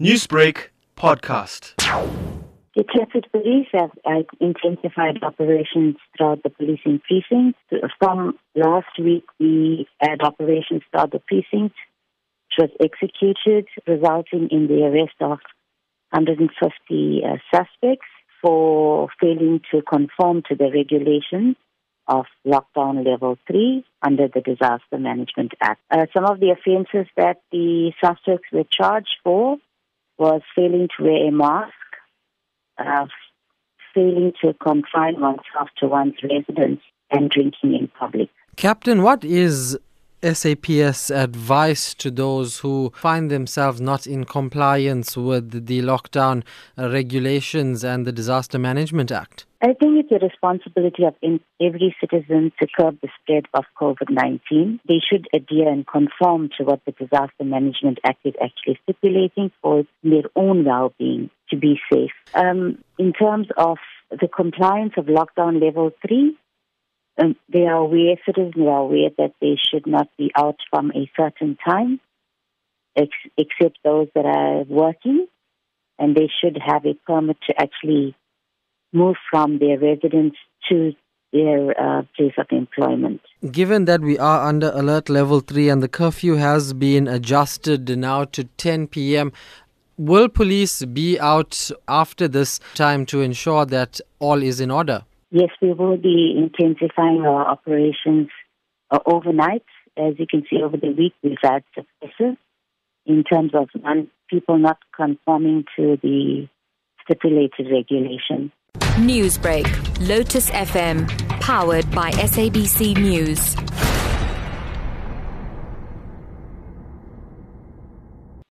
Newsbreak podcast. The Chatsworth Police have uh, intensified operations throughout the policing precinct. From last week, we had operations throughout the precinct, which was executed, resulting in the arrest of 150 uh, suspects for failing to conform to the regulations of lockdown level 3 under the Disaster Management Act. Uh, some of the offences that the suspects were charged for was failing to wear a mask, uh, failing to confine oneself to one's residence, and drinking in public. Captain, what is SAPS advice to those who find themselves not in compliance with the lockdown regulations and the Disaster Management Act? I think it's the responsibility of every citizen to curb the spread of COVID 19. They should adhere and conform to what the Disaster Management Act is actually stipulating for their own well being to be safe. Um, in terms of the compliance of lockdown level 3, um, they are aware, citizens are aware that they should not be out from a certain time, ex- except those that are working, and they should have a permit to actually move from their residence to their uh, place of employment. Given that we are under alert level 3 and the curfew has been adjusted now to 10 p.m., will police be out after this time to ensure that all is in order? Yes, we will be intensifying our operations uh, overnight. As you can see, over the week we've had successes in terms of non- people not conforming to the stipulated regulation. Newsbreak, Lotus FM, powered by SABC News.